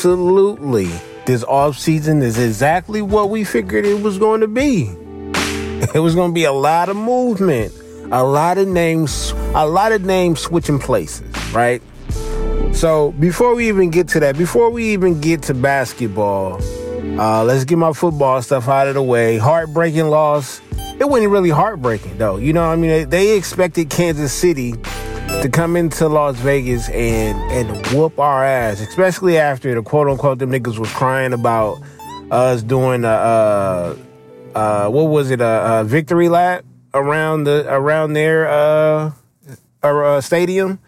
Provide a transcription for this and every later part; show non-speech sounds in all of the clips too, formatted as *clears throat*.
absolutely this offseason is exactly what we figured it was going to be. *laughs* It was going to be a lot of movement, a lot of names, a lot of names switching places, right? So before we even get to that, before we even get to basketball, uh, let's get my football stuff out of the way. Heartbreaking loss. It wasn't really heartbreaking though. You know, I mean, they expected Kansas City to come into Las Vegas and and whoop our ass, especially after the quote unquote them niggas was crying about us doing a uh, uh, what was it a, a, victory lap around the around their uh, uh, stadium.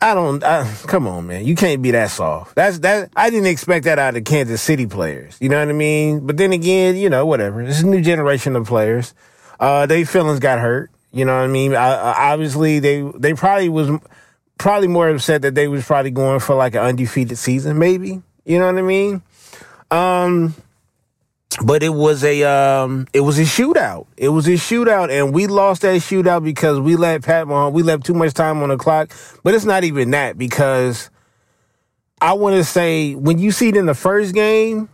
I don't. I, come on, man. You can't be that soft. That's that. I didn't expect that out of Kansas City players. You know what I mean? But then again, you know, whatever. It's a new generation of players. Uh, they feelings got hurt. You know what I mean? Obviously, they they probably was probably more upset that they was probably going for like an undefeated season, maybe. You know what I mean? Um, but it was a um, it was a shootout. It was a shootout, and we lost that shootout because we let Pat Mahomes we left too much time on the clock. But it's not even that because I want to say when you see it in the first game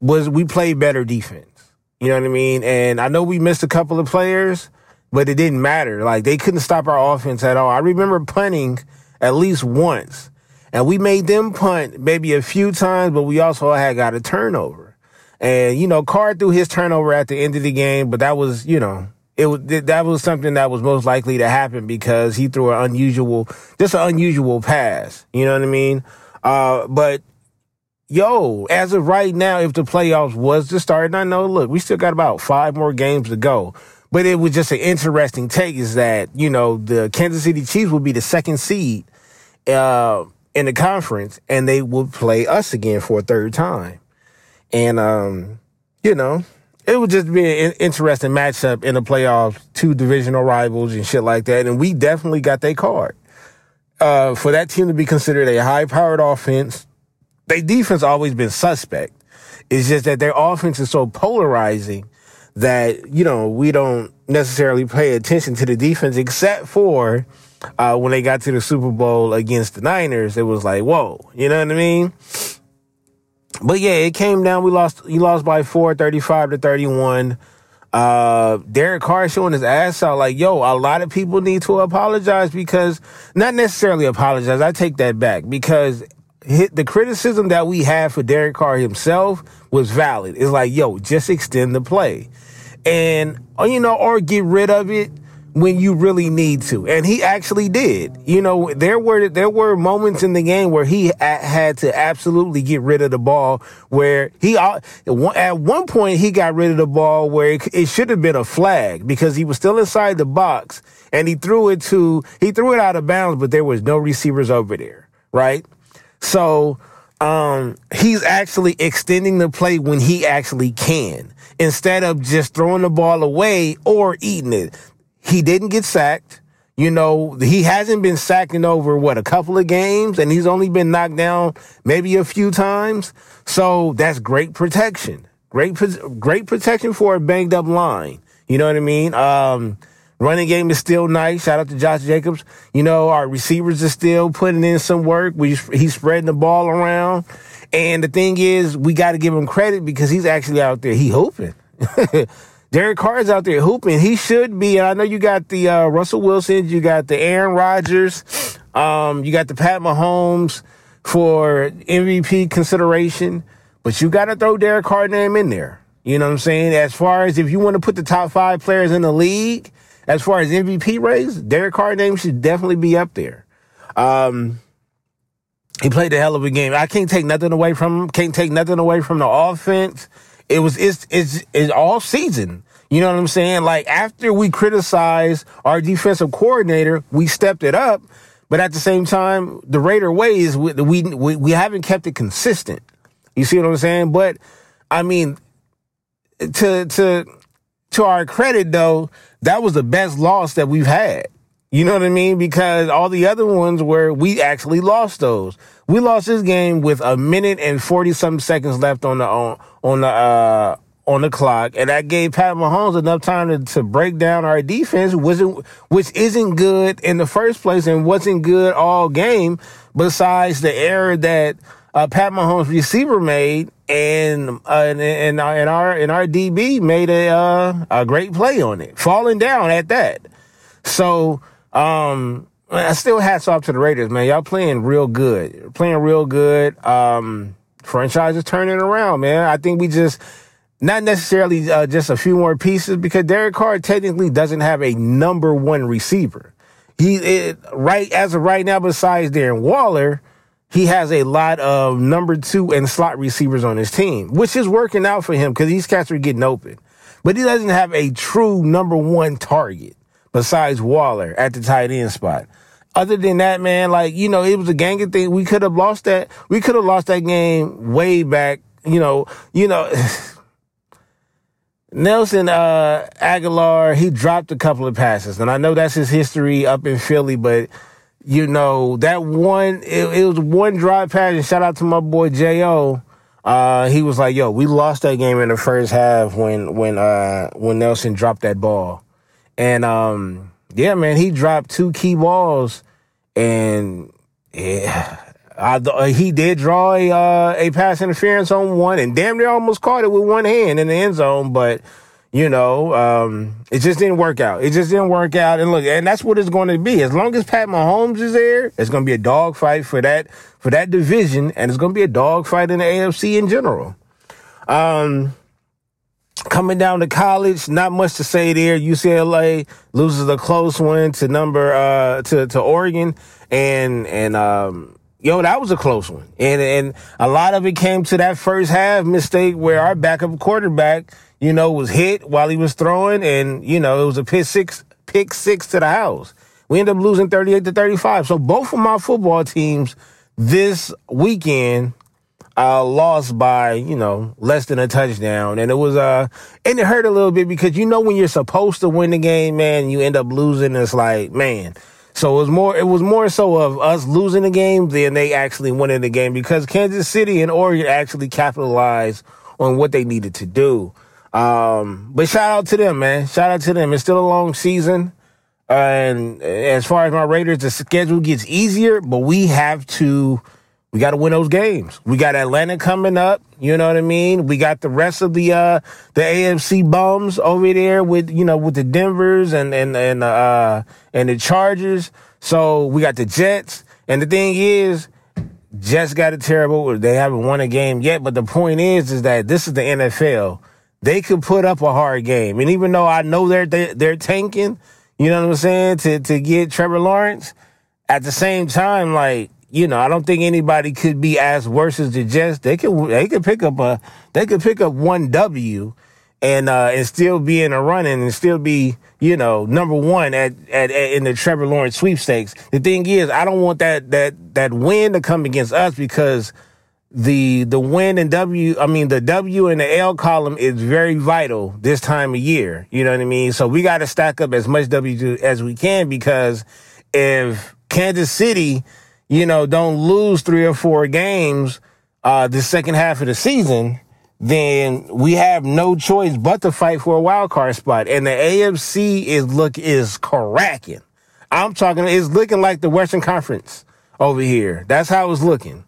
was we played better defense. You know what I mean? And I know we missed a couple of players, but it didn't matter. Like they couldn't stop our offense at all. I remember punting at least once, and we made them punt maybe a few times, but we also had got a turnover. And you know, Carr threw his turnover at the end of the game, but that was you know it was that was something that was most likely to happen because he threw an unusual, just an unusual pass. You know what I mean? Uh, but yo, as of right now, if the playoffs was to start, and I know, look, we still got about five more games to go. But it was just an interesting take is that, you know, the Kansas City Chiefs will be the second seed uh, in the conference and they will play us again for a third time. And, um, you know, it would just be an interesting matchup in the playoffs, two divisional rivals and shit like that. And we definitely got their card. Uh, for that team to be considered a high powered offense, their defense always been suspect. It's just that their offense is so polarizing that, you know, we don't necessarily pay attention to the defense except for uh, when they got to the Super Bowl against the Niners. It was like, whoa, you know what I mean? But yeah, it came down. We lost. You lost by four, 35 to 31. Uh, Derek Carr showing his ass out like, yo, a lot of people need to apologize because, not necessarily apologize. I take that back because the criticism that we had for Derek Carr himself was valid. It's like, yo, just extend the play and uh, you know, or get rid of it when you really need to. And he actually did. You know, there were there were moments in the game where he had to absolutely get rid of the ball. Where he uh, at one point he got rid of the ball where it, it should have been a flag because he was still inside the box and he threw it to he threw it out of bounds, but there was no receivers over there, right? So um, he's actually extending the play when he actually can instead of just throwing the ball away or eating it. He didn't get sacked. You know, he hasn't been sacked in over what a couple of games and he's only been knocked down maybe a few times. So that's great protection. Great, great protection for a banged up line. You know what I mean? Um, running game is still nice. Shout out to Josh Jacobs. You know, our receivers are still putting in some work. We, he's spreading the ball around. And the thing is, we got to give him credit because he's actually out there. He hooping. *laughs* Derek Carr's out there hooping. He should be. I know you got the uh, Russell Wilson, you got the Aaron Rodgers, um, you got the Pat Mahomes for MVP consideration, but you got to throw Derek Carr name in there. You know what I'm saying? As far as if you want to put the top five players in the league, as far as MVP race, Derek Carr name should definitely be up there. Um, he played a hell of a game. I can't take nothing away from him. Can't take nothing away from the offense. It was it's it's it's all season. You know what I'm saying? Like after we criticized our defensive coordinator, we stepped it up. But at the same time, the Raider way is we, we we we haven't kept it consistent. You see what I'm saying? But I mean, to to to our credit though, that was the best loss that we've had. You know what I mean? Because all the other ones where we actually lost those. We lost this game with a minute and 40 some seconds left on the, on, on the, uh, on the clock, and that gave Pat Mahomes enough time to, to break down our defense, which, which isn't good in the first place and wasn't good all game, besides the error that uh, Pat Mahomes receiver made, and uh, and, and, uh, our and our DB made a uh, a great play on it, falling down at that. So um, I still hats off to the Raiders, man. Y'all playing real good, playing real good. Um, franchise is turning around, man. I think we just not necessarily uh, just a few more pieces because Derek Carr technically doesn't have a number one receiver. He it, right as of right now, besides Darren Waller, he has a lot of number two and slot receivers on his team, which is working out for him because these cats are getting open. But he doesn't have a true number one target besides Waller at the tight end spot. Other than that, man, like, you know, it was a gang of things. We could have lost that. We could have lost that game way back. You know, you know, *sighs* Nelson uh, Agholor, he dropped a couple of passes, and I know that's his history up in Philly, but you know that one, it, it was one drive pass. And shout out to my boy Jo. Uh, he was like, "Yo, we lost that game in the first half when when uh, when Nelson dropped that ball," and um, yeah, man, he dropped two key balls, and yeah, I, uh, he did draw a uh, a pass interference on one, and damn near almost caught it with one hand in the end zone, but you know, um, it just didn't work out. It just didn't work out. And look, and that's what it's going to be. As long as Pat Mahomes is there, it's going to be a dogfight for that for that division, and it's going to be a dogfight in the AFC in general. Um, coming down to college, not much to say there. UCLA loses a close one to number uh to to Oregon, and and um yo, that was a close one. And and a lot of it came to that first half mistake where our backup quarterback, you know, was hit while he was throwing, and you know it was a pick six pick six to the house. We ended up losing thirty eight to thirty five. So both of my football teams this weekend uh, lost by, you know, less than a touchdown. And it was, uh, and it hurt a little bit because you know, when you're supposed to win the game, man, you end up losing. It's like, man, so it was more it was more so of us losing the game than they actually winning the game because Kansas City and Oregon actually capitalized on what they needed to do. Um, but shout out to them, man. Shout out to them. It's still a long season. Uh, and as far as my Raiders, the schedule gets easier, but we have to we got to win those games. We got Atlanta coming up. You know what I mean? We got the rest of the uh the AFC bums over there with you know with the Denver's and and and uh and the Chargers. So we got the Jets. And the thing is, Jets got it terrible. They haven't won a game yet. But the point is, is that this is the NFL. They could put up a hard game. And even though I know they're they're, they're tanking, you know what I'm saying, to to get Trevor Lawrence, at the same time, like you know, I don't think anybody could be as worse as the Jets. They could they could pick up a they could pick up one W and uh and still be in a running and still be, you know, number one at, at, at in the Trevor Lawrence sweepstakes. The thing is, I don't want that that that win to come against us because the the win and W I mean the W and the L column is very vital this time of year. You know what I mean? So we gotta stack up as much W as we can because if Kansas City you know, don't lose three or four games uh, the second half of the season, then we have no choice but to fight for a wild card spot. And the AFC is look is cracking. I'm talking, it's looking like the Western Conference over here. That's how it's looking.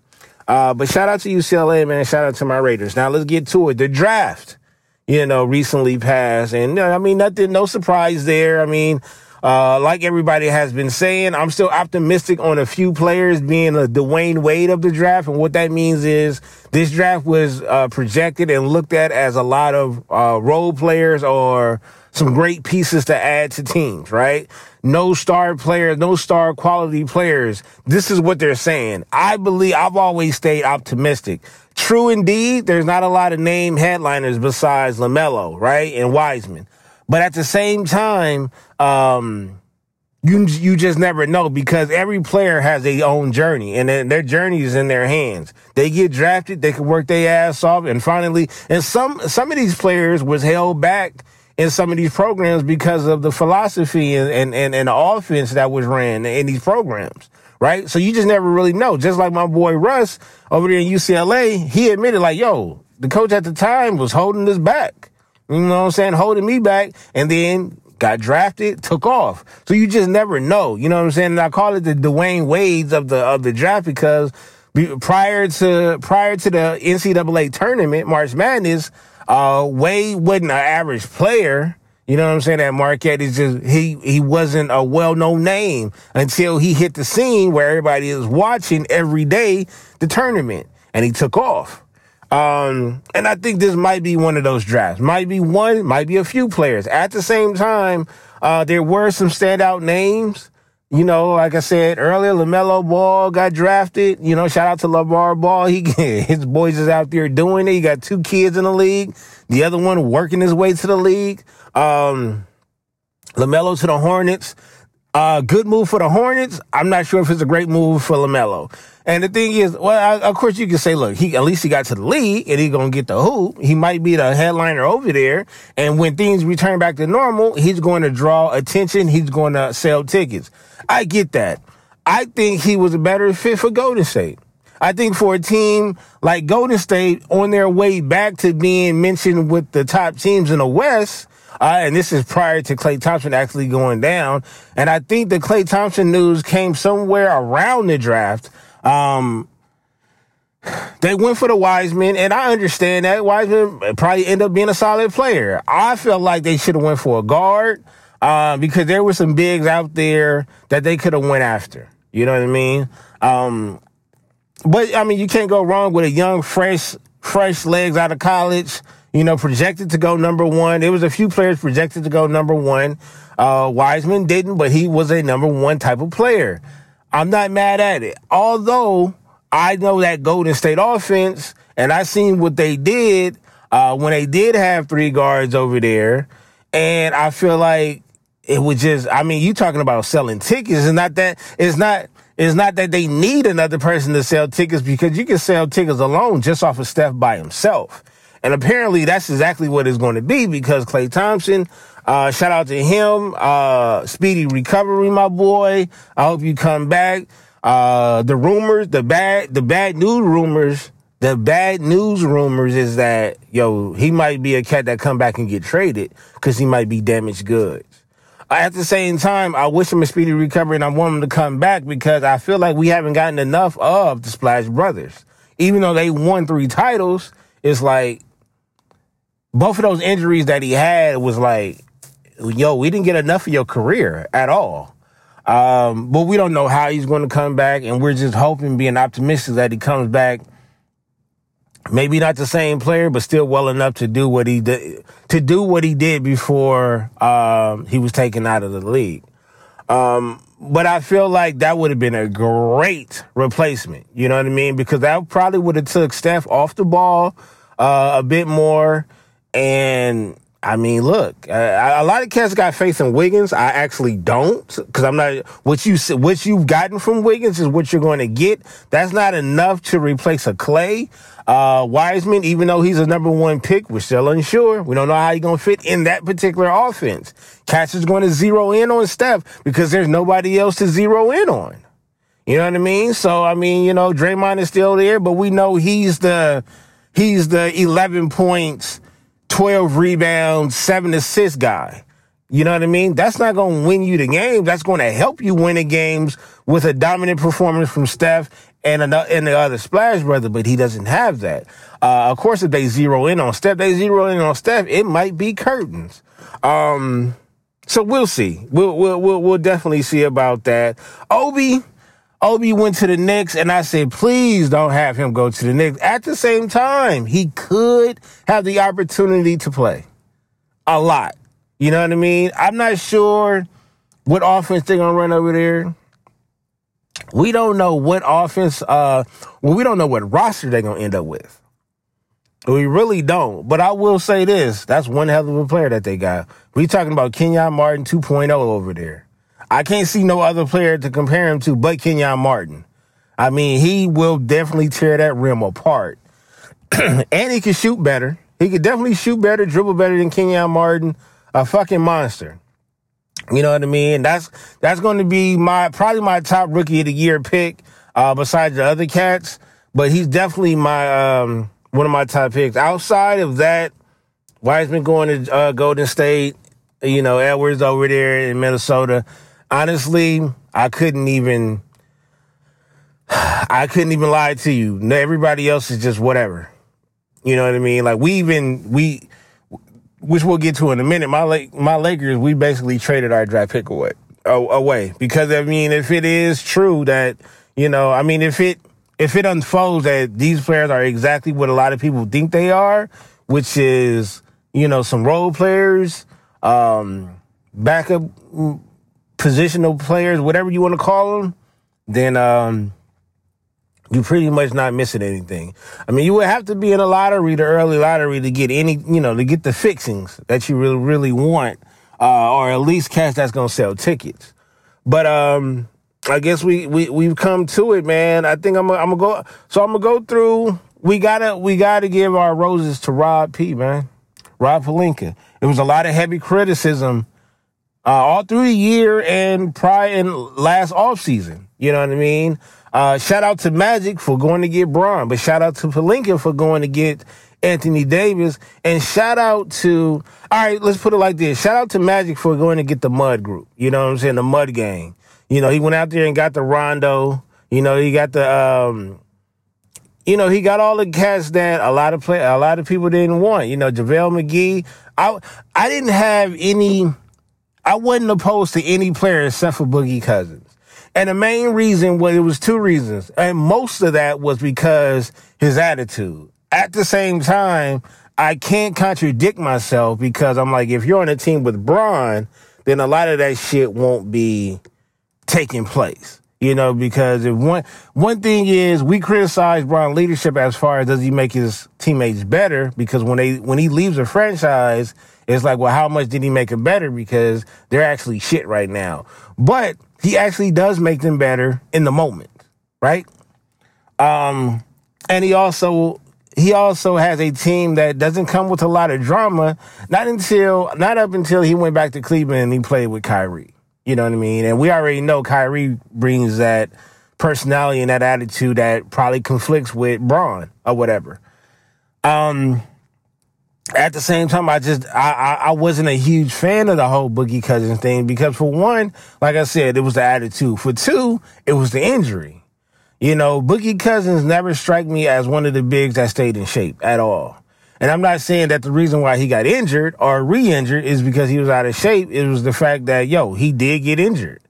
Uh, but shout out to UCLA, man. Shout out to my Raiders. Now let's get to it. The draft, you know, recently passed, and I mean, nothing, no surprise there. I mean, uh, like everybody has been saying, I'm still optimistic on a few players being a Dwyane Wade of the draft. And what that means is this draft was uh, projected and looked at as a lot of uh, role players or some great pieces to add to teams, right? No star players, no star quality players. This is what they're saying. I believe I've always stayed optimistic. True indeed, there's not a lot of name headliners besides LaMelo, right? And Wiseman. But at the same time, um, you you just never know because every player has their own journey and their journey is in their hands. They get drafted, they can work their ass off, and finally, and some some of these players was held back in some of these programs because of the philosophy and and and, and the offense that was ran in these programs. Right, so you just never really know. Just like my boy Russ over there in UCLA, he admitted like, "Yo, the coach at the time was holding us back. You know what I'm saying? Holding me back, and then got drafted, took off. So you just never know. You know what I'm saying? And I call it the Dwyane Wades of the of the draft because prior to prior to the NCAA tournament, March Madness, uh, Wade wasn't an average player. You know what I'm saying? That Marquette, is just he he wasn't a well known name until he hit the scene where everybody is watching every day the tournament, and he took off. Um, and I think this might be one of those drafts. Might be one, might be a few players. At the same time, uh, there were some standout names. You know, like I said earlier, LaMelo Ball got drafted. You know, shout out to LaVar Ball. He *laughs* his boys is out there doing it. He got two kids in the league. The other one working his way to the league. Um, LaMelo to the Hornets. Uh, good move for the Hornets. I'm not sure if it's a great move for LaMelo. And the thing is, well, I, of course you can say, look, he at least he got to the league and he's gonna get the hoop. He might be the headliner over there. And when things return back to normal, he's going to draw attention. He's going to sell tickets. I get that. I think he was a better fit for Golden State. I think for a team like Golden State on their way back to being mentioned with the top teams in the West, uh, and this is prior to Klay Thompson actually going down. And I think the Klay Thompson news came somewhere around the draft. Um, they went for the Wiseman, and I understand that Wiseman probably end up being a solid player. I felt like they should have went for a guard uh, because there were some bigs out there that they could have went after. You know what I mean? Um, but I mean, you can't go wrong with a young, fresh, fresh legs out of college. You know, projected to go number one. There was a few players projected to go number one. Uh, Wiseman didn't, but he was a number one type of player. I'm not mad at it. Although I know that Golden State offense, and I seen what they did uh, when they did have three guards over there, and I feel like it was just. I mean, you talking about selling tickets? It's not that. It's not. It's not that they need another person to sell tickets because you can sell tickets alone just off of Steph by himself. And apparently that's exactly what it's going to be because Klay Thompson uh, shout out to him. Uh, speedy recovery, my boy. I hope you come back. Uh, the rumors, the bad, the bad news rumors, the bad news rumors is that, yo, he might be a cat that come back and get traded because he might be damaged goods. At the same time, I wish him a speedy recovery and I want him to come back because I feel like we haven't gotten enough of the Splash Brothers. Even though they won three titles, it's like both of those injuries that he had was like yo, we didn't get enough of your career at all. Um, but we don't know how he's going to come back, and we're just hoping, being optimistic that he comes back. Maybe not the same player, but still well enough to do what he did to do what he did before um, he was taken out of the league. Um, but I feel like that would have been a great replacement. You know what I mean? Because that probably would have took Steph off the ball uh, a bit more, and I mean, look, uh, a lot of cats got faith in Wiggins. I actually don't, because I'm not. What you what you've gotten from Wiggins is what you're going to get. That's not enough to replace a Klay. Uh, Wiseman, even though he's a number one pick, we're still unsure. We don't know how he's going to fit in that particular offense. Cats is going to zero in on Steph because there's nobody else to zero in on. You know what I mean? So I mean, you know, Draymond is still there, but we know he's the he's the 11 points 12 rebounds, seven assists guy. You know what I mean? That's not going to win you the game. That's going to help you win the games with a dominant performance from Steph and, another, and the other Splash brother, but he doesn't have that. Uh, of course, if they zero in on Steph, they zero in on Steph, it might be curtains. Um, so we'll see. We'll, we'll, we'll, we'll definitely see about that. Obi, Obi went to the Knicks, and I said, please don't have him go to the Knicks. At the same time, he could have the opportunity to play a lot. You know what I mean? I'm not sure what offense they're gonna run over there. We don't know what offense. Uh, well, we don't know what roster they're gonna end up with. We really don't. But I will say this: that's one hell of a player that they got. We talking about Kenyon Martin 2.0 over there. I can't see no other player to compare him to but Kenyon Martin. I mean, he will definitely tear that rim apart. *clears throat* and he can shoot better. He could definitely shoot better, dribble better than Kenyon Martin. A fucking monster. You know what I mean? That's that's going to be my probably my top rookie of the year pick, uh, besides the other cats. But he's definitely my um, one of my top picks. Outside of that, Wiseman going to uh, Golden State, you know, Edwards over there in Minnesota. Honestly, I couldn't even *sighs* I couldn't even lie to you. Everybody else is just whatever. You know what I mean? Like we even we which we'll get to in a minute. My my Lakers, we basically traded our draft pick away away because I mean, if it is true that you know, I mean, if it if it unfolds that these players are exactly what a lot of people think they are, which is you know some role players, um, backup positional players, whatever you want to call them, then um, you pretty much not missing anything. I mean, you would have to be in a lottery, the early lottery, to get any, you know, to get the fixings that you really, really want, uh, or at least cash that's gonna sell tickets. But um, I guess we we we've come to it, man. I think I'm I'm gonna go. So I'm gonna go through. We gotta we gotta give our roses to Rob P, man. Rob Pelinka. It was a lot of heavy criticism uh, all through the year and prior and last off season. You know what I mean? Uh, shout out to Magic for going to get Bron, but shout out to Pelinka for going to get Anthony Davis. And shout out to, all right, let's put it like this. Shout out to Magic for going to get the Mud group. You know what I'm saying? The Mud gang. You know, he went out there and got the Rondo. You know, he got the, um, you know, he got all the cats that a lot of play, a lot of people didn't want. You know, JaVale McGee. I, I didn't have any, I wasn't opposed to any player except for Boogie Cousins. And the main reason was it was two reasons. And most of that was because his attitude. At the same time, I can't contradict myself because I'm like, if you're on a team with Bron, then a lot of that shit won't be taking place. You know, because if one one thing is we criticize Bron leadership as far as does he make his teammates better? Because when they when he leaves a franchise, it's like, well, how much did he make it better? Because they're actually shit right now. But he actually does make them better in the moment, right? Um, and he also he also has a team that doesn't come with a lot of drama. Not until not up until he went back to Cleveland and he played with Kyrie. You know what I mean? And we already know Kyrie brings that personality and that attitude that probably conflicts with Bron or whatever. Um, at the same time, I just I, I, I wasn't a huge fan of the whole Boogie Cousins thing because for one, like I said, it was the attitude. For two, it was the injury. You know, Boogie Cousins never struck me as one of the bigs that stayed in shape at all. And I'm not saying that the reason why he got injured or re-injured is because he was out of shape. It was the fact that yo, he did get injured,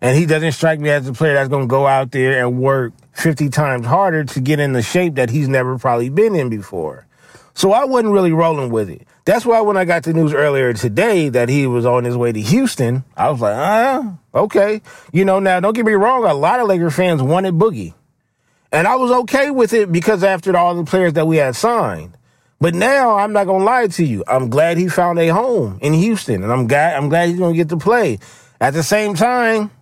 and he doesn't strike me as a player that's going to go out there and work 50 times harder to get in the shape that he's never probably been in before. So I wasn't really rolling with it. That's why when I got the news earlier today that he was on his way to Houston, I was like, ah, okay. You know, now don't get me wrong, a lot of Laker fans wanted Boogie. And I was okay with it because after all the players that we had signed. But now I'm not gonna lie to you. I'm glad he found a home in Houston, and I'm glad I'm glad he's gonna get to play. At the same time,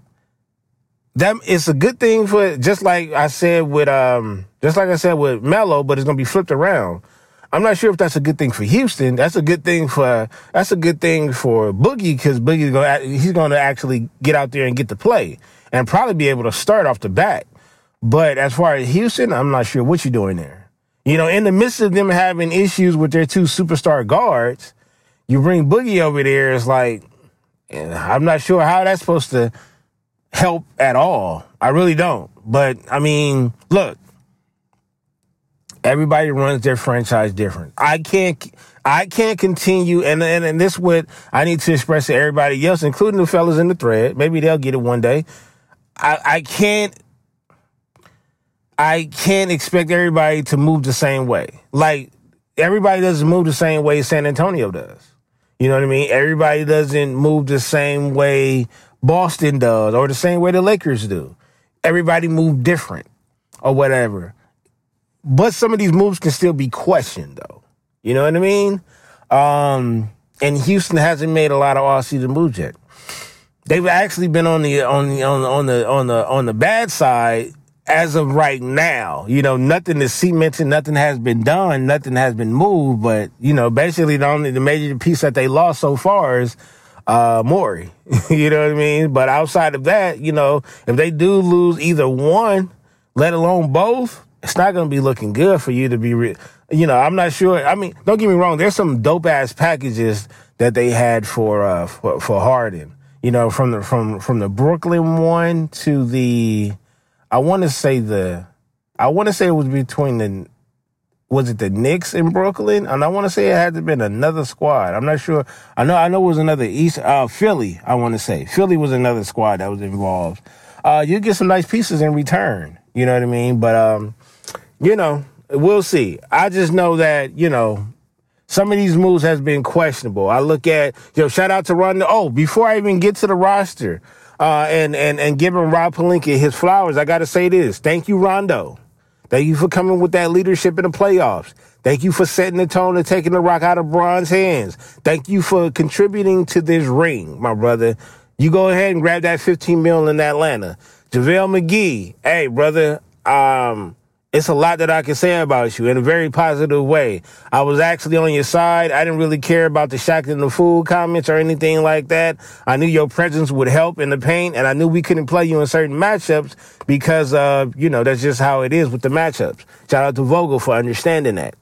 that it's a good thing for just like I said with um just like I said with Melo, but it's gonna be flipped around. I'm not sure if that's a good thing for Houston. That's a good thing for that's a good thing for Boogie because Boogie's going he's going to actually get out there and get to play and probably be able to start off the bat. But as far as Houston, I'm not sure what you're doing there. You know, in the midst of them having issues with their two superstar guards, you bring Boogie over there. It's like I'm not sure how that's supposed to help at all. I really don't. But I mean, look, Everybody runs their franchise different. I can't, I can't continue, and, and, and this what I need to express to everybody else, including the fellas in the thread. Maybe they'll get it one day. I, I can't, I can't expect everybody to move the same way. Like, everybody doesn't move the same way San Antonio does. You know what I mean? Everybody doesn't move the same way Boston does or the same way the Lakers do. Everybody move different or whatever. But some of these moves can still be questioned, though. You know what I mean? Um, and Houston hasn't made a lot of off-season moves yet. They've actually been on the on the on the on the on the on the bad side as of right now. You know, nothing is cemented, nothing has been done, nothing has been moved. But you know, basically the only the major piece that they lost so far is uh Morey. *laughs* you know what I mean? But outside of that, you know, if they do lose either one, let alone both, it's not going to be looking good for you to be, re- you know, I'm not sure. I mean, don't get me wrong. There's some dope ass packages that they had for, uh, for, for Harden, you know, from the, from, from the Brooklyn one to the, I want to say the, I want to say it was between the, was it the Knicks in Brooklyn? And I want to say it had to been another squad. I'm not sure. I know, I know it was another East, uh, Philly, I want to say. Philly was another squad that was involved. Uh, you get some nice pieces in return. You know what I mean? But, um, you know, we'll see. I just know that, you know, some of these moves has been questionable. I look at, yo, shout out to Rondo. Oh, before I even get to the roster, uh, and, and, and giving Rob Pelinka his flowers, I got to say this. Thank you, Rondo. Thank you for coming with that leadership in the playoffs. Thank you for setting the tone and taking the rock out of Bron's hands. Thank you for contributing to this ring, my brother. You go ahead and grab that 15 mil in Atlanta. JaVale McGee, hey, brother, um, it's a lot that I can say about you in a very positive way. I was actually on your side. I didn't really care about the and the fool comments or anything like that. I knew your presence would help in the paint, and I knew we couldn't play you in certain matchups because, uh, you know, that's just how it is with the matchups. Shout out to Vogel for understanding that.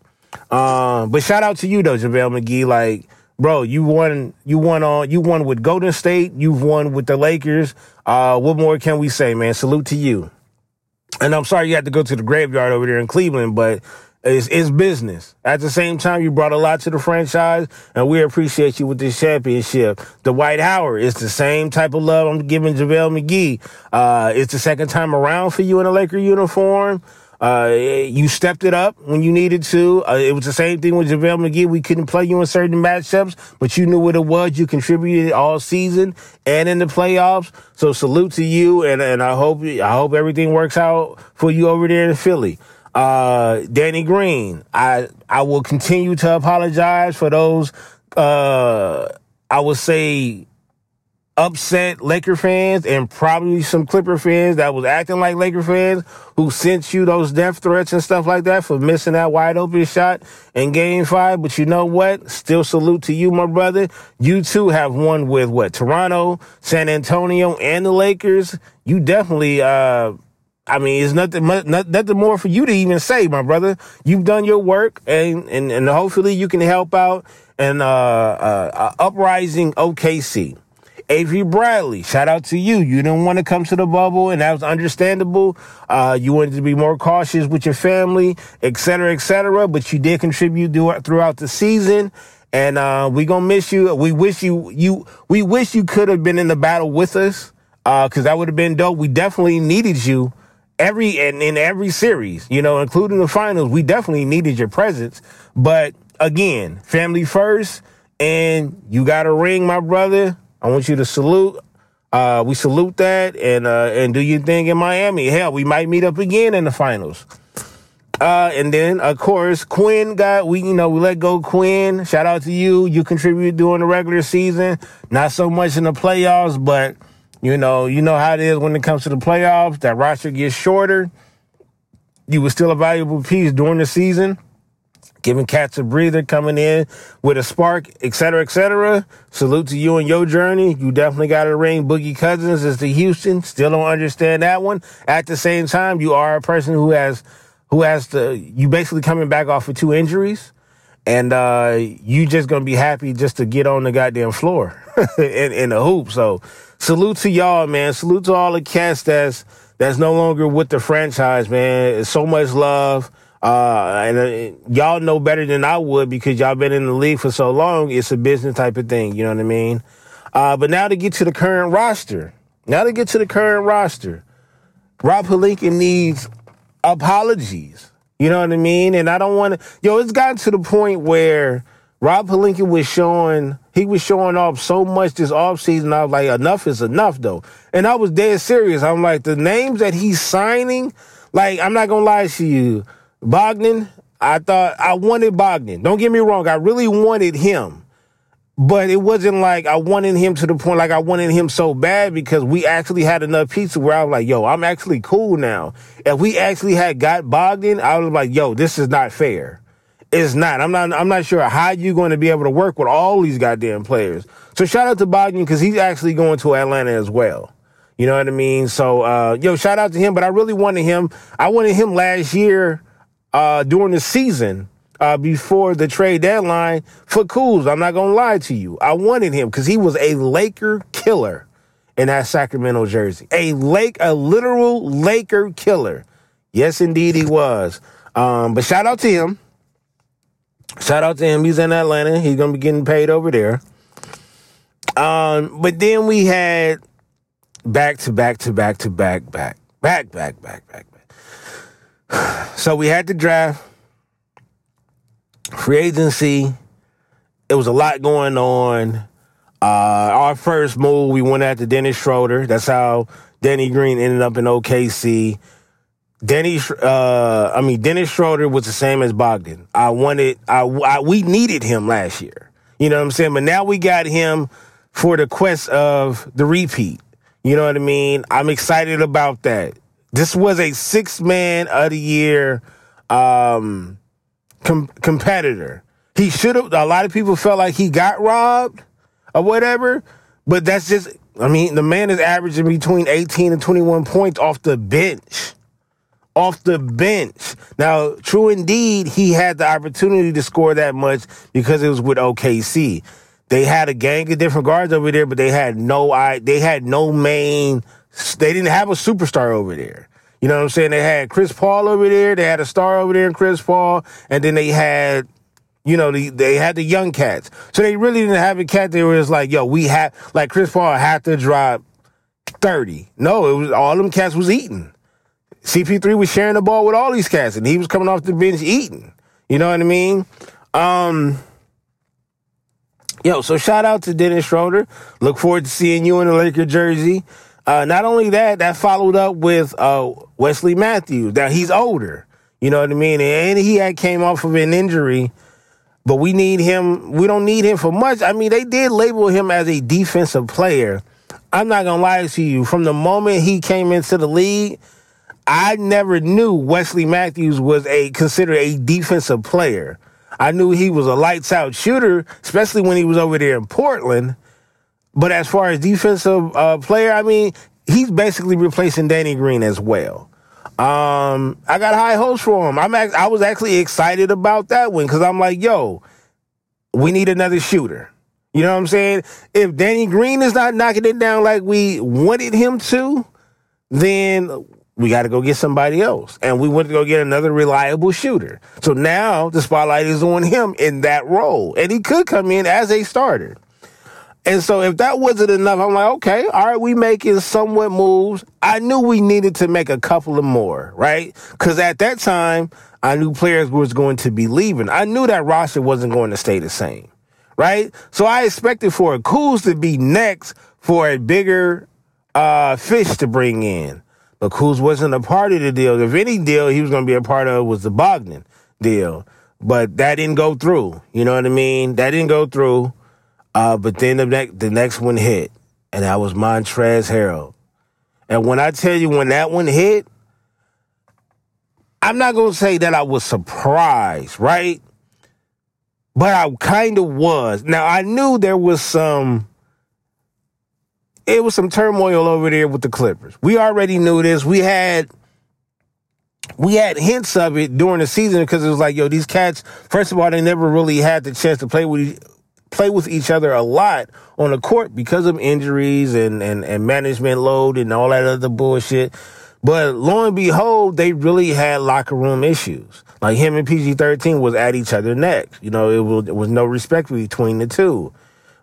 Um, but shout out to you though, JaVale McGee. Like, bro, you won, you won on, you won with Golden State. You've won with the Lakers. Uh, what more can we say, man? Salute to you. And I'm sorry you had to go to the graveyard over there in Cleveland, but it's, it's business. At the same time, you brought a lot to the franchise, and we appreciate you with this championship. The Dwight Howard is the same type of love I'm giving JaVale McGee. Uh, it's the second time around for you in a Laker uniform. Uh, you stepped it up when you needed to. Uh, it was the same thing with JaVale McGee. We couldn't play you in certain matchups, but you knew what it was. You contributed all season and in the playoffs. So salute to you, and and I hope I hope everything works out for you over there in Philly. Uh, Danny Green, I I will continue to apologize for those. Uh, I would say upset Laker fans and probably some Clipper fans that was acting like Laker fans who sent you those death threats and stuff like that for missing that wide open shot in game five. But you know what? Still salute to you, my brother. You too have won with what? Toronto, San Antonio, and the Lakers. You definitely, uh, I mean, it's nothing, nothing more for you to even say, my brother. You've done your work and, and, and hopefully you can help out an, uh, uh, uh uprising OKC. Avery Bradley, shout out to you. You didn't want to come to the bubble, and that was understandable. Uh, you wanted to be more cautious with your family, et cetera, et cetera, but you did contribute throughout the season. And, uh, we gonna miss you. We wish you, you, we wish you could have been in the battle with us. Uh, cause that would have been dope. We definitely needed you every, and in every series, you know, including the finals. We definitely needed your presence. But again, family first, and you got a ring, my brother. I want you to salute. Uh, we salute that and uh, and do your thing in Miami. Hell, we might meet up again in the finals. Uh, and then of course Quinn got we you know we let go Quinn. Shout out to you. You contributed during the regular season, not so much in the playoffs, but you know you know how it is when it comes to the playoffs. That roster gets shorter. You were still a valuable piece during the season giving cats a breather, coming in with a spark, et cetera, et cetera. Salute to you and your journey. You definitely got a ring. Boogie Cousins is the Houston. Still don't understand that one. At the same time, you are a person who has, who has to, you basically coming back off of two injuries. And, uh, you just gonna be happy just to get on the goddamn floor *laughs* in, in the hoop. So salute to y'all, man. Salute to all the cats that's, that's no longer with the franchise, man. It's so much love. Uh, and uh, y'all know better than I would because y'all been in the league for so long. It's a business type of thing. You know what I mean? Uh, but now to get to the current roster, now to get to the current roster, Rob Pelinka needs apologies. You know what I mean? And I don't want to, yo, it's gotten to the point where Rob Pelinka was showing, he was showing off so much this offseason. I was like, enough is enough though. And I was dead serious. I'm like, the names that he's signing, like, I'm not going to lie to you. Bogdan, I thought I wanted Bogdan. Don't get me wrong, I really wanted him. But it wasn't like I wanted him to the point like I wanted him so bad because we actually had enough pizza where I was like, yo, I'm actually cool now. If we actually had got Bogdan, I was like, yo, this is not fair. It's not. I'm not I'm not sure how you're going to be able to work with all these goddamn players. So shout out to Bogdan because he's actually going to Atlanta as well. You know what I mean? So, uh, yo, shout out to him. But I really wanted him. I wanted him last year uh, during the season uh, before the trade deadline for Kuz. I'm not gonna lie to you. I wanted him because he was a Laker killer in that Sacramento jersey. A lake, a literal Laker killer. Yes, indeed, he was. Um, but shout out to him. Shout out to him. He's in Atlanta. He's gonna be getting paid over there. Um, but then we had back to back to back to back back back back back back back. *sighs* So we had the draft, free agency. It was a lot going on. Uh, our first move, we went after Dennis Schroeder. That's how Danny Green ended up in OKC. Denny, uh, I mean Dennis Schroeder was the same as Bogdan. I wanted, I, I, we needed him last year. You know what I'm saying? But now we got him for the quest of the repeat. You know what I mean? I'm excited about that. This was a six man of the year um, com- competitor. He should have. A lot of people felt like he got robbed or whatever, but that's just. I mean, the man is averaging between 18 and 21 points off the bench. Off the bench. Now, true indeed, he had the opportunity to score that much because it was with OKC. They had a gang of different guards over there, but they had no I they had no main they didn't have a superstar over there. You know what I'm saying? They had Chris Paul over there, they had a star over there in Chris Paul, and then they had you know, the, they had the young cats. So they really didn't have a cat where it's like, yo, we had like Chris Paul had to drop 30. No, it was all them cats was eating. CP3 was sharing the ball with all these cats, and he was coming off the bench eating. You know what I mean? Um, Yo, so shout out to Dennis Schroeder. Look forward to seeing you in the Laker jersey. Uh, not only that, that followed up with uh, Wesley Matthews. Now he's older, you know what I mean, and he had came off of an injury, but we need him. We don't need him for much. I mean, they did label him as a defensive player. I'm not gonna lie to you. From the moment he came into the league, I never knew Wesley Matthews was a considered a defensive player. I knew he was a lights out shooter, especially when he was over there in Portland. But as far as defensive uh, player, I mean, he's basically replacing Danny Green as well. Um, I got high hopes for him. I'm act- I was actually excited about that one because I'm like, yo, we need another shooter. You know what I'm saying? If Danny Green is not knocking it down like we wanted him to, then we got to go get somebody else. And we went to go get another reliable shooter. So now the spotlight is on him in that role. And he could come in as a starter. And so if that wasn't enough, I'm like, okay, all right, we making somewhat moves. I knew we needed to make a couple of more, right? Because at that time, I knew players was going to be leaving. I knew that roster wasn't going to stay the same, right? So I expected for Kuz to be next for a bigger uh, fish to bring in. But Kuz wasn't a part of the deal. If any deal he was going to be a part of was the Bogdan deal. But that didn't go through. You know what I mean? That didn't go through. Uh, but then the next the next one hit, and that was Montrezl Harrell. And when I tell you when that one hit, I'm not gonna say that I was surprised, right? But I kind of was. Now I knew there was some it was some turmoil over there with the Clippers. We already knew this. We had we had hints of it during the season because it was like, yo, these cats. First of all, they never really had the chance to play with play with each other a lot on the court because of injuries and and and management load and all that other bullshit. But lo and behold, they really had locker room issues. Like him and PG thirteen was at each other neck. You know, it was, it was no respect between the two.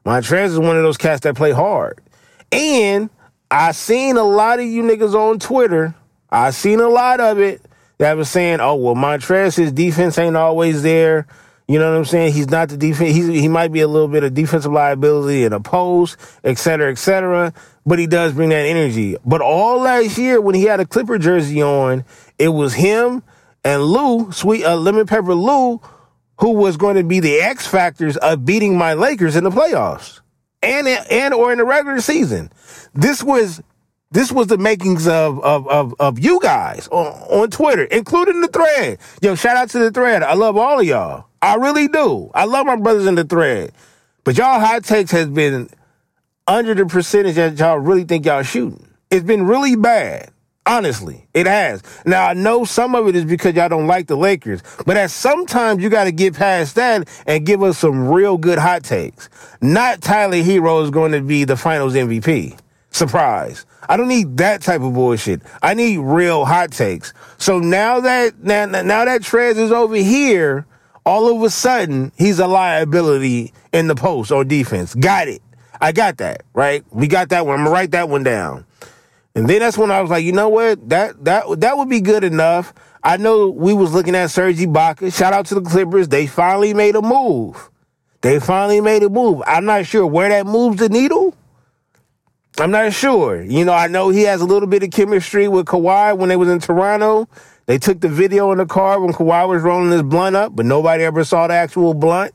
Montrez is one of those cats that play hard. And I seen a lot of you niggas on Twitter. I seen a lot of it that was saying, "Oh well, Montrez, his defense ain't always there." You know what I'm saying? He's not the defense. He's, he might be a little bit of defensive liability in a post, et cetera, et cetera. But he does bring that energy. But all last year, when he had a Clipper jersey on, it was him and Lou, sweet uh, lemon pepper Lou, who was going to be the X factors of beating my Lakers in the playoffs and and or in the regular season. This was this was the makings of of of, of you guys on, on Twitter, including the thread. Yo, shout out to the thread. I love all of y'all. I really do. I love my brothers in the thread. But y'all hot takes has been under the percentage that y'all really think y'all shooting. It's been really bad. Honestly, it has. Now I know some of it is because y'all don't like the Lakers, but at sometimes you got to get past that and give us some real good hot takes. Not Tyler Herro is going to be the Finals MVP. Surprise! I don't need that type of bullshit. I need real hot takes. So now that now now that Trez is over here, all of a sudden he's a liability in the post or defense. Got it. I got that right. We got that one. I'm gonna write that one down. And then that's when I was like, you know what? That that that would be good enough. I know we was looking at Serge Ibaka. Shout out to the Clippers. They finally made a move. They finally made a move. I'm not sure where that moves the needle. I'm not sure. You know, I know he has a little bit of chemistry with Kawhi when they was in Toronto. They took the video in the car when Kawhi was rolling his blunt up, but nobody ever saw the actual blunt.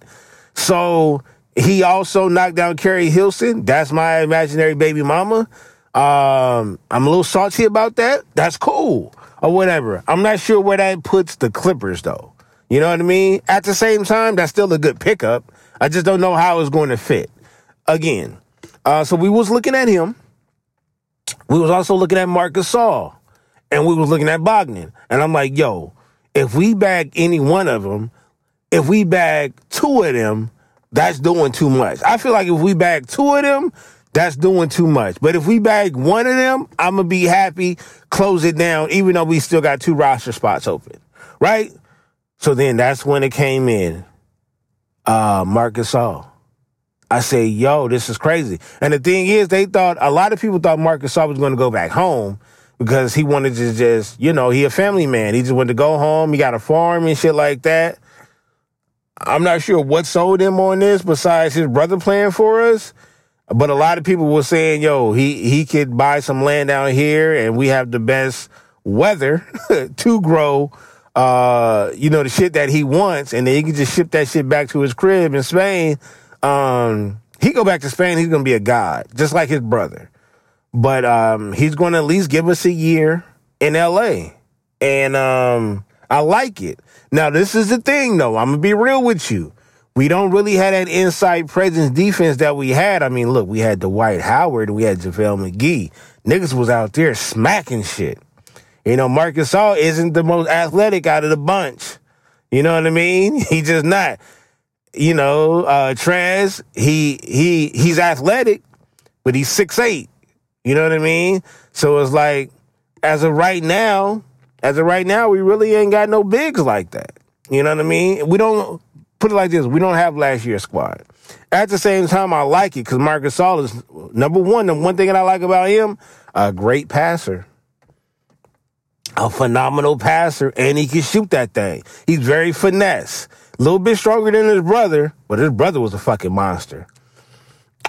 So he also knocked down Keri Hilson. That's my imaginary baby mama. Um, I'm a little salty about that. That's cool or whatever. I'm not sure where that puts the Clippers though. You know what I mean? At the same time, that's still a good pickup. I just don't know how it's going to fit. Again, uh, so we was looking at him. We was also looking at Marcus Gasol, and we was looking at Bogdan. And I'm like, yo, if we bag any one of them, if we bag two of them, that's doing too much. I feel like if we bag two of them, that's doing too much. But if we bag one of them, I'm gonna be happy, close it down, even though we still got two roster spots open. Right? So then that's when it came in. Uh Marc Gasol. I say, yo, this is crazy. And the thing is, they thought a lot of people thought Marc All was gonna go back home because he wanted to just, you know, he a family man. He just wanted to go home. He got a farm and shit like that. I'm not sure what sold him on this besides his brother playing for us. But a lot of people were saying, yo, he, he could buy some land down here and we have the best weather *laughs* to grow, uh, you know, the shit that he wants. And then he can just ship that shit back to his crib in Spain. Um, he go back to Spain, he's going to be a god, just like his brother. But, um, he's going to at least give us a year in LA. And, um, I like it. Now, this is the thing though. I'm going to be real with you we don't really have that inside presence defense that we had. I mean, look, we had Dwight Howard, we had JaVale McGee. Niggas was out there smacking shit. You know, Marcus Gasol isn't the most athletic out of the bunch. You know what I mean? *laughs* He just not. You know, uh Trez, he he he's athletic, but he's six eight. You know what I mean? So it's like, as of right now, as of right now, we really ain't got no bigs like that. You know what I mean? We don't put it like this: we don't have last year's squad. At the same time, I like it because Marcus Gasol is number one. The one thing that I like about him, a great passer, a phenomenal passer, and he can shoot that thing. He's very finesse, a little bit stronger than his brother, but his brother was a fucking monster.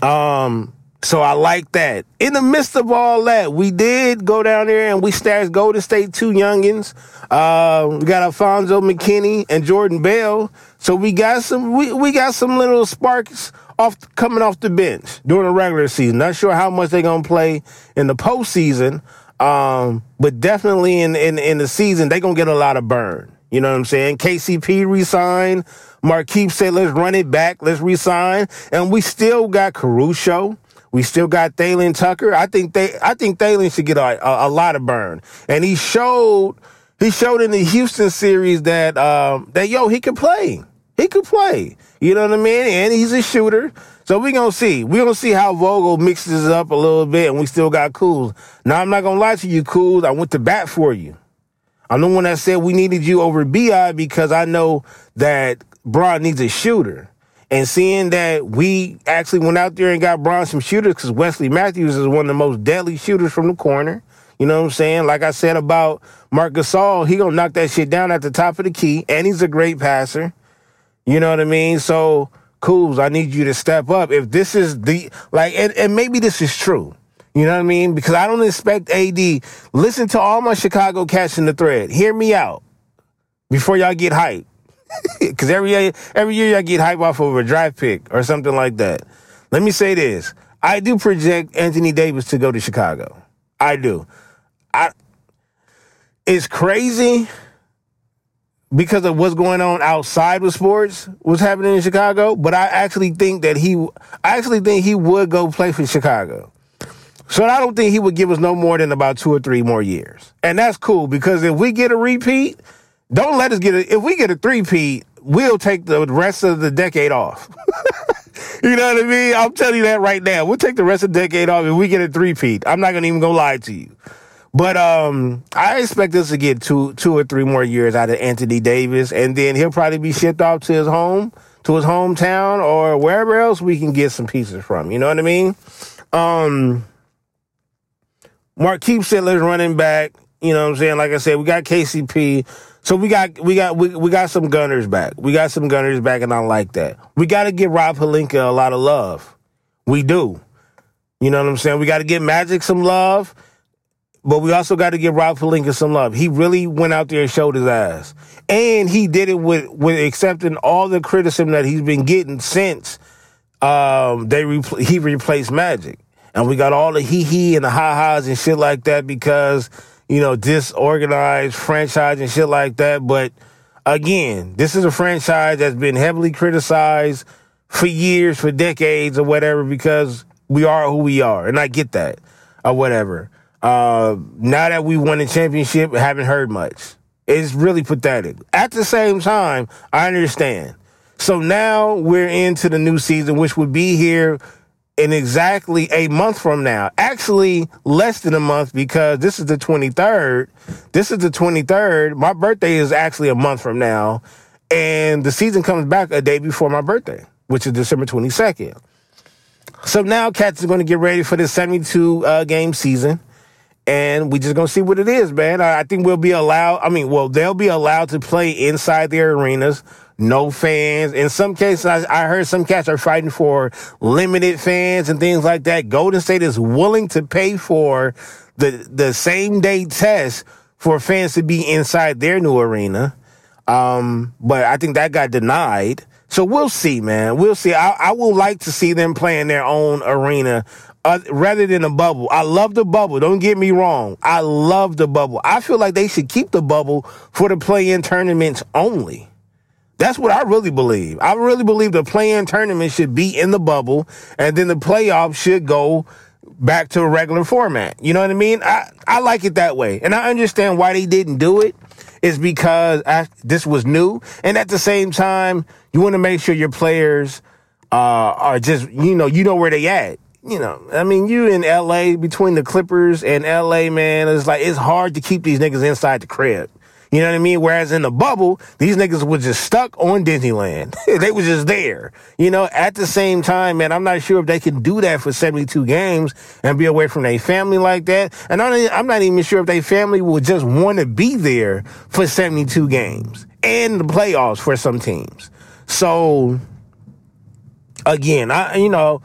Um, so I like that. In the midst of all that, we did go down there and we stashed Golden State two youngins. Uh, we got Alfonzo McKinnie and Jordan Bell. So we got some we, we got some little sparks off coming off the bench during the regular season. Not sure how much they're gonna play in the postseason. Um, but definitely in, in in the season, they're gonna get a lot of burn. You know what I'm saying? KCP resigned. Markieff said, let's run it back, let's resign. And we still got Caruso. We still got Talen Tucker. I think they, I think Talen should get a, a, a, lot of burn. And he showed, he showed in the Houston series that, um, that yo, he could play. He could play. You know what I mean? And he's a shooter. So we're gonna see. We're gonna see how Vogel mixes up a little bit, and we still got Kuz. Now I'm not gonna lie to you, Kuz. I went to bat for you. I'm the one that said we needed you over Bi because I know that Bron needs a shooter. And seeing that we actually went out there and got Bron some shooters because Wesley Matthews is one of the most deadly shooters from the corner. You know what I'm saying? Like I said about Marc Gasol, he gonna knock that shit down at the top of the key, and he's a great passer. You know what I mean? So, Kuz, I need you to step up. If this is the like, and, and maybe this is true. You know what I mean? Because I don't expect AD. Listen to all my Chicago cats in the thread. Hear me out before y'all get hyped. *laughs* Because every year, every year y'all get hype off of a draft pick or something like that. Let me say this: I do project Anthony Davis to go to Chicago. I do. I. It's crazy because of what's going on outside with sports, what's happening in Chicago. But I actually think that he, I actually think he would go play for Chicago. So I don't think he would give us no more than about two or three more years. And that's cool because if we get a repeat, don't let us get it. if we get a three-peat, we'll take the rest of the decade off. *laughs* you know what I mean? I'm telling you that right now. We'll take the rest of the decade off if we get a three-peat. I'm not to even go lie to you. But um, I expect us to get two, two or three more years out of Anthony Davis, and then he'll probably be shipped off to his home, to his hometown, or wherever else we can get some pieces from. You know what I mean? Um, Marquise Sittler's running back. You know what I'm saying? Like I said, we got KCP. So we got we got we, we got some gunners back. We got some gunners back, and I like that. We got to give Rob Pelinka a lot of love. We do. You know what I'm saying? We got to give Magic some love, but we also got to give Rob Pelinka some love. He really went out there and showed his ass, and he did it with with accepting all the criticism that he's been getting since um, they repl- he replaced Magic, and we got all the hee hee and the ha ha's and shit like that because you know, disorganized franchise and shit like that. But again, this is a franchise that's been heavily criticized for years, for decades, or whatever, because we are who we are. And I get that, or whatever. Uh, now that we won the championship, haven't heard much. It's really pathetic. At the same time, I understand. So now we're into the new season, which would be here in exactly a month from now. Actually, less than a month because this is the 23rd. This is the 23rd. My birthday is actually a month from now. And the season comes back a day before my birthday, which is December 22nd. So now Cats are going to get ready for the 72 uh, game season. And we're just gonna see what it is, man. I think we'll be allowed. I mean, well, they'll be allowed to play inside their arenas no fans. In some cases, I, I, heard some cats are fighting for limited fans and things like that. Golden State is willing to pay for the the same day test for fans to be inside their new arena. Um, but I think that got denied. So we'll see, man. We'll see. I, I would like to see them play in their own arena uh, rather than a bubble. I love the bubble. Don't get me wrong. I love the bubble. I feel like they should keep the bubble for the play-in tournaments only. That's what I really believe. I really believe the play-in tournament should be in the bubble, and then the playoffs should go back to a regular format. You know what I mean? I, I like it that way. And I understand why they didn't do it. it is because I, this was new. And at the same time, you want to make sure your players uh, are just, you know, you know where they at. You know, I mean, you in LA between the Clippers and LA, man, it's like, it's hard to keep these niggas inside the crib. You know what I mean? Whereas in the bubble, these niggas were just stuck on Disneyland. *laughs* they was just there. You know, at the same time, man, I'm not sure if they can do that for 72 games and be away from their family like that. And I'm not even sure if their family would just want to be there for 72 games and the playoffs for some teams. So again, I, you know,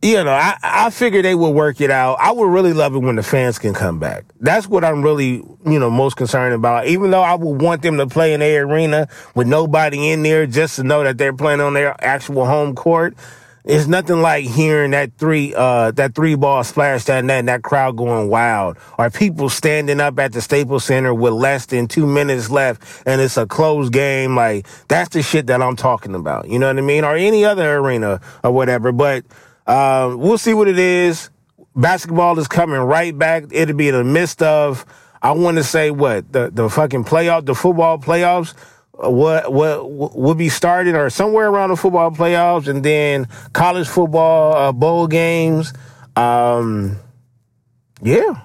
you know, I, I figure they will work it out. I would really love it when the fans can come back. That's what I'm really, you know, most concerned about. Even though I would want them to play in their arena with nobody in there just to know that they're playing on their actual home court. It's nothing like hearing that three, uh, that three ball splash that net and that crowd going wild or people standing up at the Staples Center with less than two minutes left and it's a closed game. Like that's the shit that I'm talking about. You know what I mean? Or any other arena or whatever. But, uh, we'll see what it is. Basketball is coming right back. It'll be in the midst of, I want to say what the the fucking playoff, the football playoffs. Uh, what what will be starting or somewhere around the football playoffs, and then college football uh, bowl games. Um, yeah,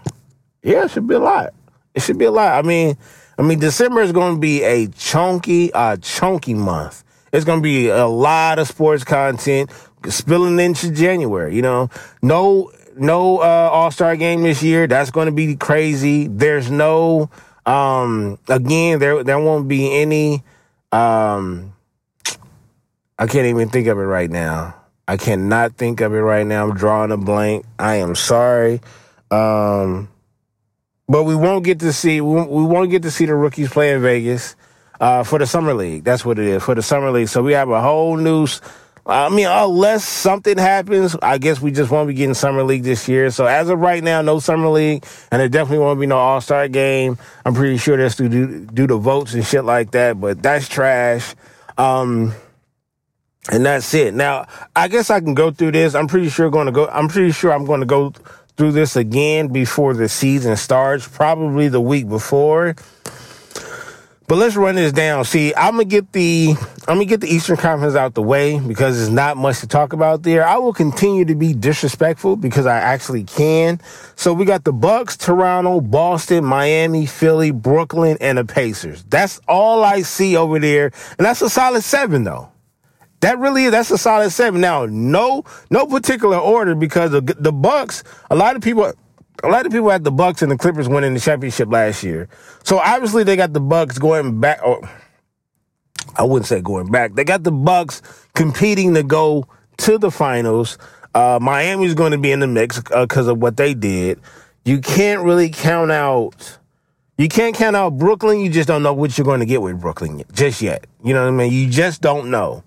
yeah, it should be a lot. It should be a lot. I mean, I mean, December is going to be a chunky, uh, chunky month. It's going to be a lot of sports content spilling into January. You know, no no uh, All Star game this year. That's going to be crazy. There's no um again there there won't be any um I can't even think of it right now. I cannot think of it right now. I'm drawing a blank. I am sorry. Um but we won't get to see we, we won't get to see the rookies play in Vegas uh, for the summer league. That's what it is for the summer league. So we have a whole new I mean, unless something happens, I guess we just won't be getting summer league this year. So as of right now, no summer league, and there definitely won't be no All Star game. I'm pretty sure that's to do do the votes and shit like that, but that's trash. Um, and that's it. Now, I guess I can go through this. I'm pretty sure going to go. I'm pretty sure I'm going to go through this again before the season starts, probably the week before. But let's run this down. See, I'm gonna get the I'm gonna get the Eastern Conference out the way because there's not much to talk about there. I will continue to be disrespectful because I actually can. So we got the Bucks, Toronto, Boston, Miami, Philly, Brooklyn, and the Pacers. That's all I see over there, and that's a solid seven though. That really that's a solid seven. Now, no no particular order because the, the Bucks. A lot of people a lot of people had the Bucks and the Clippers winning the championship last year. So obviously they got the Bucks going back or I wouldn't say going back. They got the Bucks competing to go to the finals. Uh, Miami's going to be in the mix because uh, of what they did. You can't really count out. You can't count out Brooklyn. You just don't know what you're going to get with Brooklyn just yet. You know what I mean? You just don't know.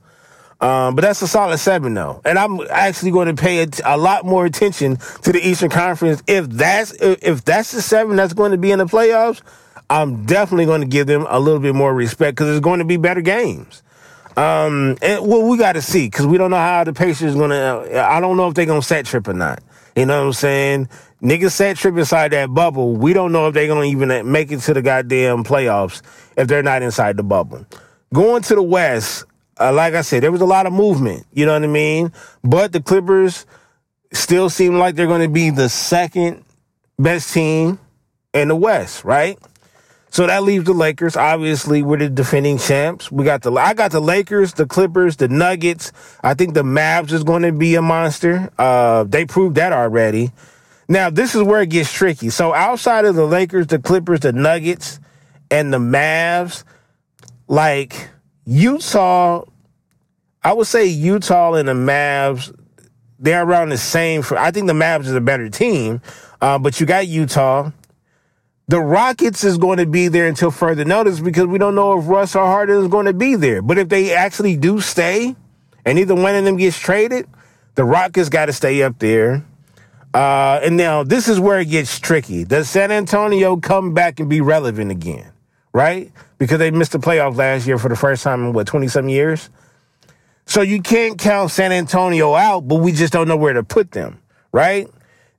Um, but that's a solid seven, though. And I'm actually going to pay a, a, lot more attention to the Eastern Conference. If that's if that's the seven that's going to be in the playoffs, I'm definitely going to give them a little bit more respect because there's going to be better games. Um, and well, we got to see because we don't know how the Pacers going to. I don't know if they're going to set trip or not. You know what I'm saying? Niggas set trip inside that bubble. We don't know if they're going to even make it to the goddamn playoffs if they're not inside the bubble. Going to the West, uh, like I said, there was a lot of movement. You know what I mean? But the Clippers still seem like they're going to be the second best team in the West, right? So that leaves the Lakers. Obviously, we're the defending champs. We got the I got the Lakers, the Clippers, the Nuggets. I think the Mavs is going to be a monster. Uh, they proved that already. Now this is where it gets tricky. So outside of the Lakers, the Clippers, the Nuggets, and the Mavs, like Utah, I would say Utah and the Mavs, they're around the same. For I think the Mavs is a better team, uh, but you got Utah. The Rockets is going to be there until further notice because we don't know if Russ or Harden is going to be there. But if they actually do stay, and either one of them gets traded, the Rockets got to stay up there. Uh, and now this is where it gets tricky. Does San Antonio come back and be relevant again? Right? Because they missed the playoffs last year for the first time in what, 20 some years? So you can't count San Antonio out, but we just don't know where to put them, right?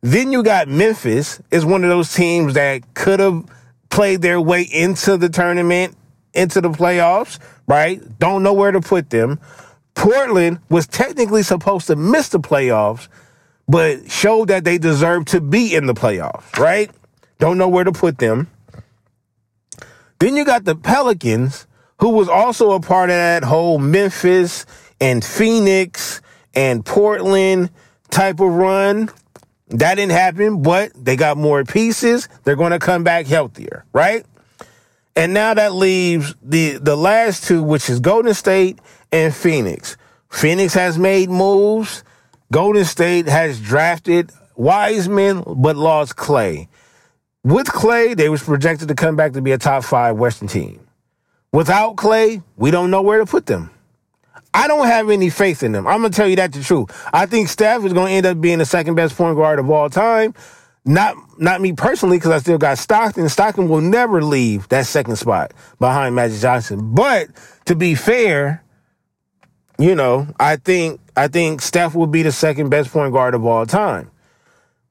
Then you got Memphis is one of those teams that could have played their way into the tournament, into the playoffs, right? Don't know where to put them. Portland was technically supposed to miss the playoffs, but showed that they deserve to be in the playoffs, right? Don't know where to put them. Then you got the Pelicans, who was also a part of that whole Memphis and Phoenix and Portland type of run. That didn't happen, but they got more pieces. They're going to come back healthier, right? And now that leaves the the last two, which is Golden State and Phoenix. Phoenix has made moves. Golden State has drafted Wiseman, but lost Klay. With Klay, they was projected to come back to be a top five Western team. Without Klay, we don't know where to put them. I don't have any faith in them. I'm gonna tell you that the truth. I think Steph is gonna end up being the second best point guard of all time. Not not me personally, because I still got Stockton. Stockton will never leave that second spot behind Magic Johnson. But to be fair, you know, I think I think Steph will be the second best point guard of all time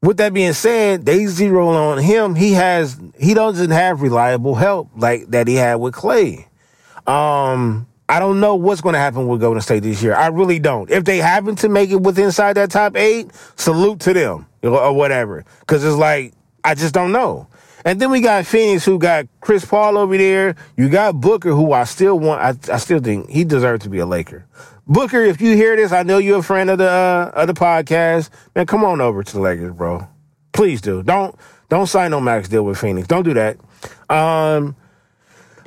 with that being said, they zero on him. He has he doesn't have reliable help like that he had with Klay. Um, I don't know what's going to happen with Golden State this year. I really don't. If they happen to make it with inside that top eight, salute to them or whatever. Because it's like I just don't know. And then we got Phoenix, who got Chris Paul over there. You got Booker, who I still want. I, I still think he deserves to be a Laker. Booker, if you hear this, I know you're a friend of the uh, of the podcast. Man, come on over to the Lakers, bro. Please do. Don't don't sign no max deal with Phoenix. Don't do that. Um,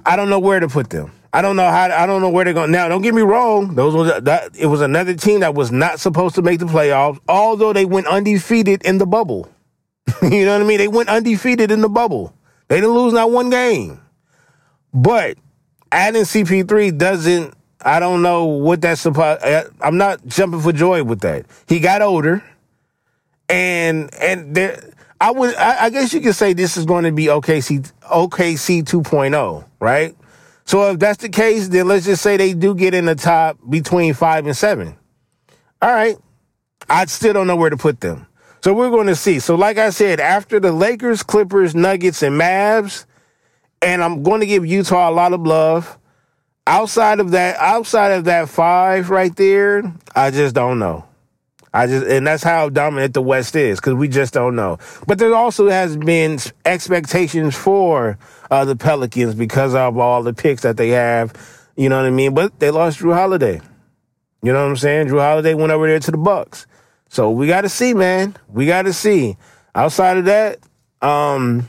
I don't know where to put them. I don't know how. I don't know where they're going. Now, don't get me wrong. Those was that. It was another team that was not supposed to make the playoffs, although they went undefeated in the bubble. *laughs* you know what I mean? They went undefeated in the bubble. They didn't lose not one game. But adding CP3 doesn't I don't know what that's supposed. I'm not jumping for joy with that. He got older, and and there, I would. I, I guess you could say this is going to be OKC OKC 2.0, right? So if that's the case, then let's just say they do get in the top between five and seven. All right, I still don't know where to put them. So we're going to see. So, like I said, after the Lakers, Clippers, Nuggets, and Mavs, and I'm going to give Utah a lot of love. Outside of that, outside of that five right there, I just don't know. I just and that's how dominant the West is because we just don't know. But there also has been expectations for uh, the Pelicans because of all the picks that they have. You know what I mean? But they lost Jrue Holiday. You know what I'm saying? Jrue Holiday went over there to the Bucks. So we got to see, man. We got to see. Outside of that, um,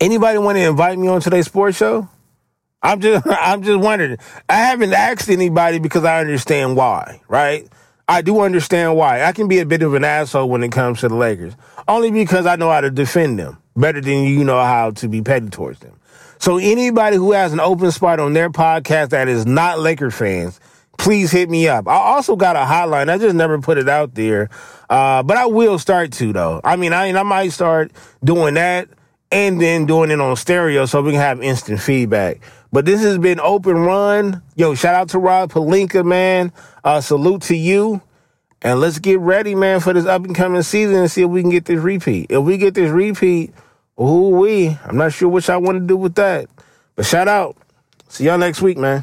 anybody want to invite me on today's sports show? I'm just *laughs* I'm just wondering. I haven't asked anybody because I understand why, right? I do understand why. I can be a bit of an asshole when it comes to the Lakers, only because I know how to defend them better than you know how to be petty towards them. So anybody who has an open spot on their podcast that is not Laker fans, please hit me up. I also got a hotline. I just never put it out there, uh, but I will start to though. I mean, I I might start doing that and then doing it on stereo so we can have instant feedback. But this has been Open Run. Yo, shout out to Rob Pelinka, man. Uh, salute to you. And let's get ready, man, for this up and coming season and see if we can get this repeat. If we get this repeat, ooh we, I'm not sure what I want to do with that. But shout out. See y'all next week, man.